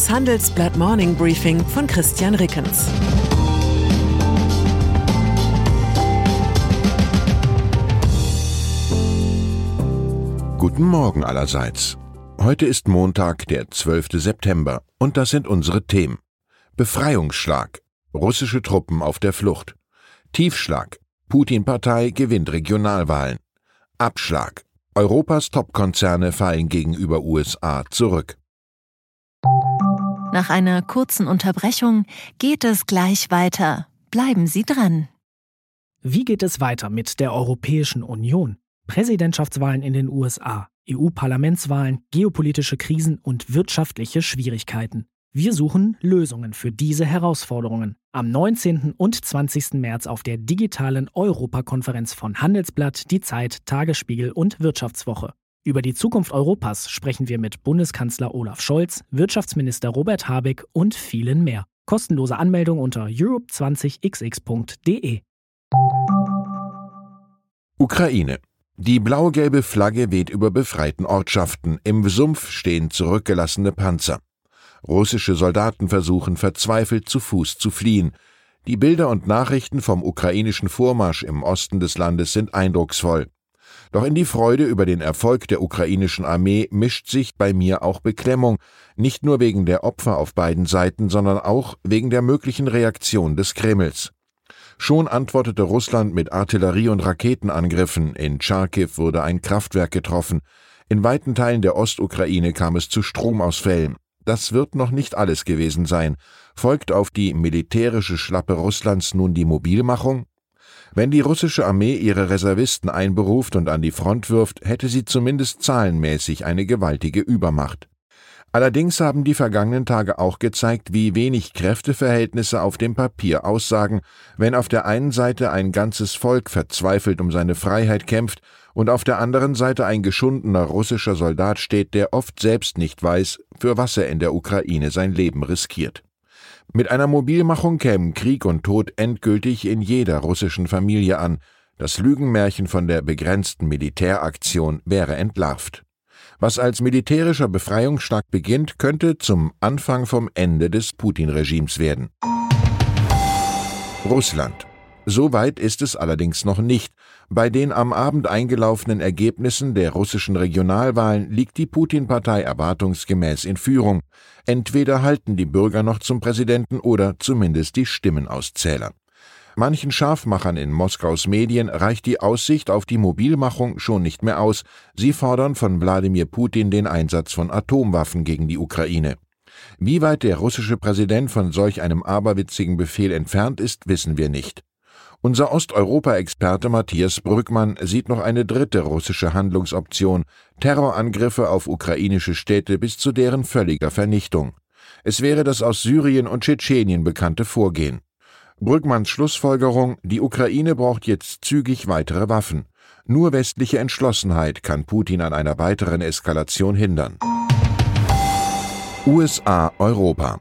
Das Handelsblatt Morning Briefing von Christian Rickens. Guten Morgen allerseits. Heute ist Montag, der 12. September, und das sind unsere Themen. Befreiungsschlag. Russische Truppen auf der Flucht. Tiefschlag. Putin-Partei gewinnt Regionalwahlen. Abschlag. Europas Topkonzerne fallen gegenüber USA zurück. Nach einer kurzen Unterbrechung geht es gleich weiter. Bleiben Sie dran. Wie geht es weiter mit der Europäischen Union? Präsidentschaftswahlen in den USA, EU-Parlamentswahlen, geopolitische Krisen und wirtschaftliche Schwierigkeiten. Wir suchen Lösungen für diese Herausforderungen. Am 19. und 20. März auf der digitalen Europakonferenz von Handelsblatt, Die Zeit, Tagesspiegel und Wirtschaftswoche. Über die Zukunft Europas sprechen wir mit Bundeskanzler Olaf Scholz, Wirtschaftsminister Robert Habeck und vielen mehr. Kostenlose Anmeldung unter europe20xx.de. Ukraine. Die blau-gelbe Flagge weht über befreiten Ortschaften. Im Sumpf stehen zurückgelassene Panzer. Russische Soldaten versuchen verzweifelt zu Fuß zu fliehen. Die Bilder und Nachrichten vom ukrainischen Vormarsch im Osten des Landes sind eindrucksvoll. Doch in die Freude über den Erfolg der ukrainischen Armee mischt sich bei mir auch Beklemmung, nicht nur wegen der Opfer auf beiden Seiten, sondern auch wegen der möglichen Reaktion des Kremls. Schon antwortete Russland mit Artillerie- und Raketenangriffen, in Charkiw wurde ein Kraftwerk getroffen, in weiten Teilen der Ostukraine kam es zu Stromausfällen. Das wird noch nicht alles gewesen sein. Folgt auf die militärische Schlappe Russlands nun die Mobilmachung? Wenn die russische Armee ihre Reservisten einberuft und an die Front wirft, hätte sie zumindest zahlenmäßig eine gewaltige Übermacht. Allerdings haben die vergangenen Tage auch gezeigt, wie wenig Kräfteverhältnisse auf dem Papier aussagen, wenn auf der einen Seite ein ganzes Volk verzweifelt um seine Freiheit kämpft und auf der anderen Seite ein geschundener russischer Soldat steht, der oft selbst nicht weiß, für was er in der Ukraine sein Leben riskiert. Mit einer Mobilmachung kämen Krieg und Tod endgültig in jeder russischen Familie an, das Lügenmärchen von der begrenzten Militäraktion wäre entlarvt. Was als militärischer Befreiungsschlag beginnt, könnte zum Anfang vom Ende des Putin-Regimes werden. Russland. So weit ist es allerdings noch nicht. Bei den am Abend eingelaufenen Ergebnissen der russischen Regionalwahlen liegt die Putin-Partei erwartungsgemäß in Führung. Entweder halten die Bürger noch zum Präsidenten oder zumindest die Stimmenauszähler. Manchen Scharfmachern in Moskaus Medien reicht die Aussicht auf die Mobilmachung schon nicht mehr aus. Sie fordern von Wladimir Putin den Einsatz von Atomwaffen gegen die Ukraine. Wie weit der russische Präsident von solch einem aberwitzigen Befehl entfernt ist, wissen wir nicht. Unser Osteuropa-Experte Matthias Brückmann sieht noch eine dritte russische Handlungsoption Terrorangriffe auf ukrainische Städte bis zu deren völliger Vernichtung. Es wäre das aus Syrien und Tschetschenien bekannte Vorgehen. Brückmanns Schlussfolgerung, die Ukraine braucht jetzt zügig weitere Waffen. Nur westliche Entschlossenheit kann Putin an einer weiteren Eskalation hindern. USA Europa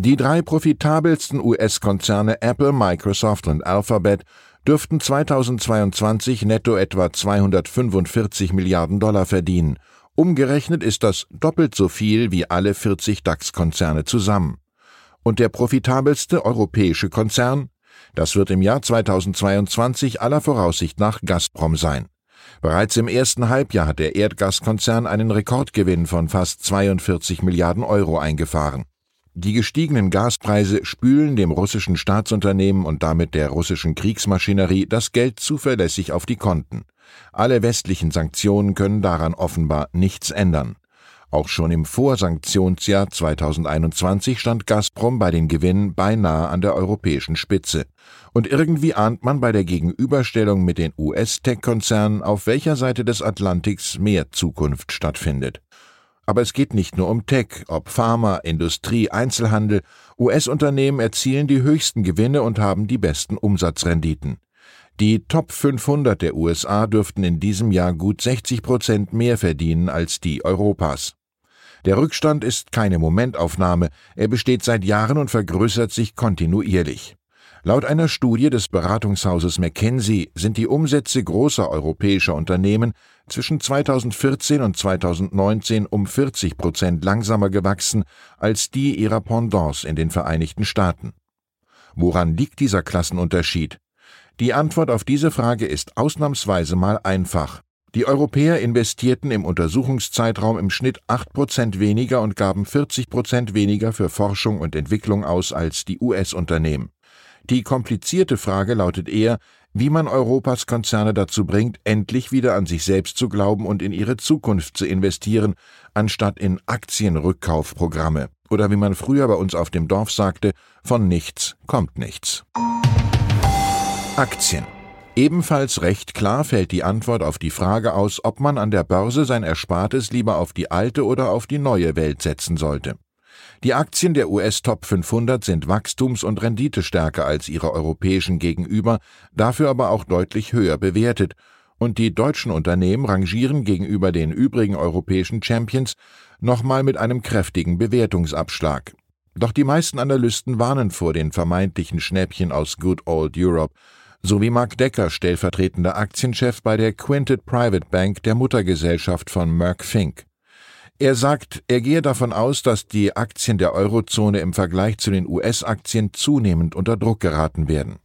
Die drei profitabelsten US-Konzerne Apple, Microsoft und Alphabet dürften 2022 netto etwa 245 Milliarden Dollar verdienen. Umgerechnet ist das doppelt so viel wie alle 40 DAX-Konzerne zusammen und der profitabelste europäische Konzern? Das wird im Jahr 2022 aller Voraussicht nach Gazprom sein. Bereits im ersten Halbjahr hat der Erdgaskonzern einen Rekordgewinn von fast 42 Milliarden Euro eingefahren. Die gestiegenen Gaspreise spülen dem russischen Staatsunternehmen und damit der russischen Kriegsmaschinerie das Geld zuverlässig auf die Konten. Alle westlichen Sanktionen können daran offenbar nichts ändern. Auch schon im Vorsanktionsjahr 2021 stand Gazprom bei den Gewinnen beinahe an der europäischen Spitze. Und irgendwie ahnt man bei der Gegenüberstellung mit den US-Tech-Konzernen, auf welcher Seite des Atlantiks mehr Zukunft stattfindet. Aber es geht nicht nur um Tech, ob Pharma, Industrie, Einzelhandel. US-Unternehmen erzielen die höchsten Gewinne und haben die besten Umsatzrenditen. Die Top 500 der USA dürften in diesem Jahr gut 60 Prozent mehr verdienen als die Europas. Der Rückstand ist keine Momentaufnahme, er besteht seit Jahren und vergrößert sich kontinuierlich. Laut einer Studie des Beratungshauses McKinsey sind die Umsätze großer europäischer Unternehmen zwischen 2014 und 2019 um 40 Prozent langsamer gewachsen als die ihrer Pendants in den Vereinigten Staaten. Woran liegt dieser Klassenunterschied? Die Antwort auf diese Frage ist ausnahmsweise mal einfach. Die Europäer investierten im Untersuchungszeitraum im Schnitt 8 Prozent weniger und gaben 40 Prozent weniger für Forschung und Entwicklung aus als die US-Unternehmen. Die komplizierte Frage lautet eher, wie man Europas Konzerne dazu bringt, endlich wieder an sich selbst zu glauben und in ihre Zukunft zu investieren, anstatt in Aktienrückkaufprogramme. Oder wie man früher bei uns auf dem Dorf sagte, von nichts kommt nichts. Aktien. Ebenfalls recht klar fällt die Antwort auf die Frage aus, ob man an der Börse sein Erspartes lieber auf die alte oder auf die neue Welt setzen sollte. Die Aktien der US Top 500 sind wachstums- und renditestärker als ihre europäischen Gegenüber, dafür aber auch deutlich höher bewertet, und die deutschen Unternehmen rangieren gegenüber den übrigen europäischen Champions nochmal mit einem kräftigen Bewertungsabschlag. Doch die meisten Analysten warnen vor den vermeintlichen Schnäppchen aus Good Old Europe, so wie Mark Decker, stellvertretender Aktienchef bei der Quinted Private Bank der Muttergesellschaft von Merck Fink. Er sagt, er gehe davon aus, dass die Aktien der Eurozone im Vergleich zu den US-Aktien zunehmend unter Druck geraten werden.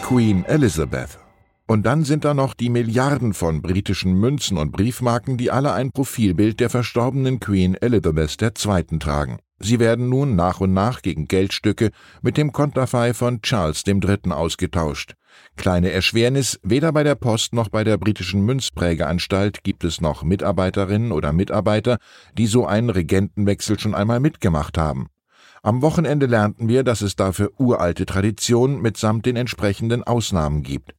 Queen Elizabeth. Und dann sind da noch die Milliarden von britischen Münzen und Briefmarken, die alle ein Profilbild der verstorbenen Queen Elizabeth II. tragen. Sie werden nun nach und nach gegen Geldstücke mit dem Konterfei von Charles III. ausgetauscht. Kleine Erschwernis, weder bei der Post noch bei der britischen Münzprägeanstalt gibt es noch Mitarbeiterinnen oder Mitarbeiter, die so einen Regentenwechsel schon einmal mitgemacht haben. Am Wochenende lernten wir, dass es dafür uralte Traditionen mitsamt den entsprechenden Ausnahmen gibt.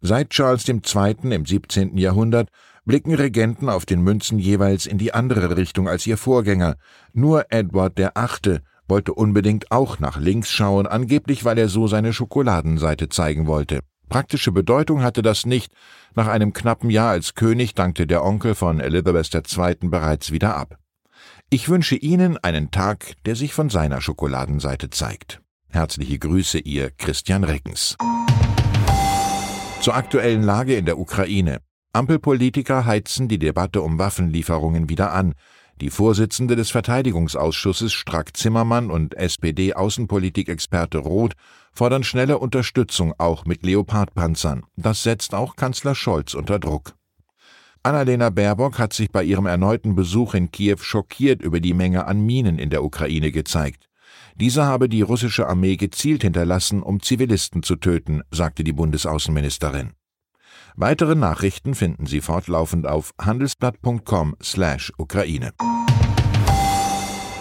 Seit Charles II. im 17. Jahrhundert blicken Regenten auf den Münzen jeweils in die andere Richtung als ihr Vorgänger. Nur Edward VIII. Wollte unbedingt auch nach links schauen, angeblich weil er so seine Schokoladenseite zeigen wollte. Praktische Bedeutung hatte das nicht. Nach einem knappen Jahr als König dankte der Onkel von Elizabeth II. bereits wieder ab. Ich wünsche Ihnen einen Tag, der sich von seiner Schokoladenseite zeigt. Herzliche Grüße, Ihr Christian Reckens. Zur aktuellen Lage in der Ukraine. Ampelpolitiker heizen die Debatte um Waffenlieferungen wieder an. Die Vorsitzende des Verteidigungsausschusses Strack Zimmermann und SPD-Außenpolitikexperte Roth fordern schnelle Unterstützung auch mit Leopardpanzern. Das setzt auch Kanzler Scholz unter Druck. Annalena Baerbock hat sich bei ihrem erneuten Besuch in Kiew schockiert über die Menge an Minen in der Ukraine gezeigt. Diese habe die russische Armee gezielt hinterlassen, um Zivilisten zu töten, sagte die Bundesaußenministerin. Weitere Nachrichten finden Sie fortlaufend auf handelsblatt.com/Ukraine.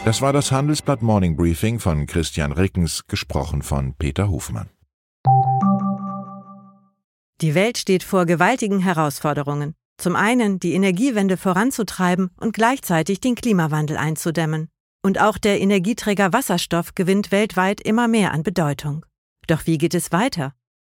Das war das Handelsblatt Morning Briefing von Christian Rickens, gesprochen von Peter Hofmann. Die Welt steht vor gewaltigen Herausforderungen. Zum einen die Energiewende voranzutreiben und gleichzeitig den Klimawandel einzudämmen. Und auch der Energieträger Wasserstoff gewinnt weltweit immer mehr an Bedeutung. Doch wie geht es weiter?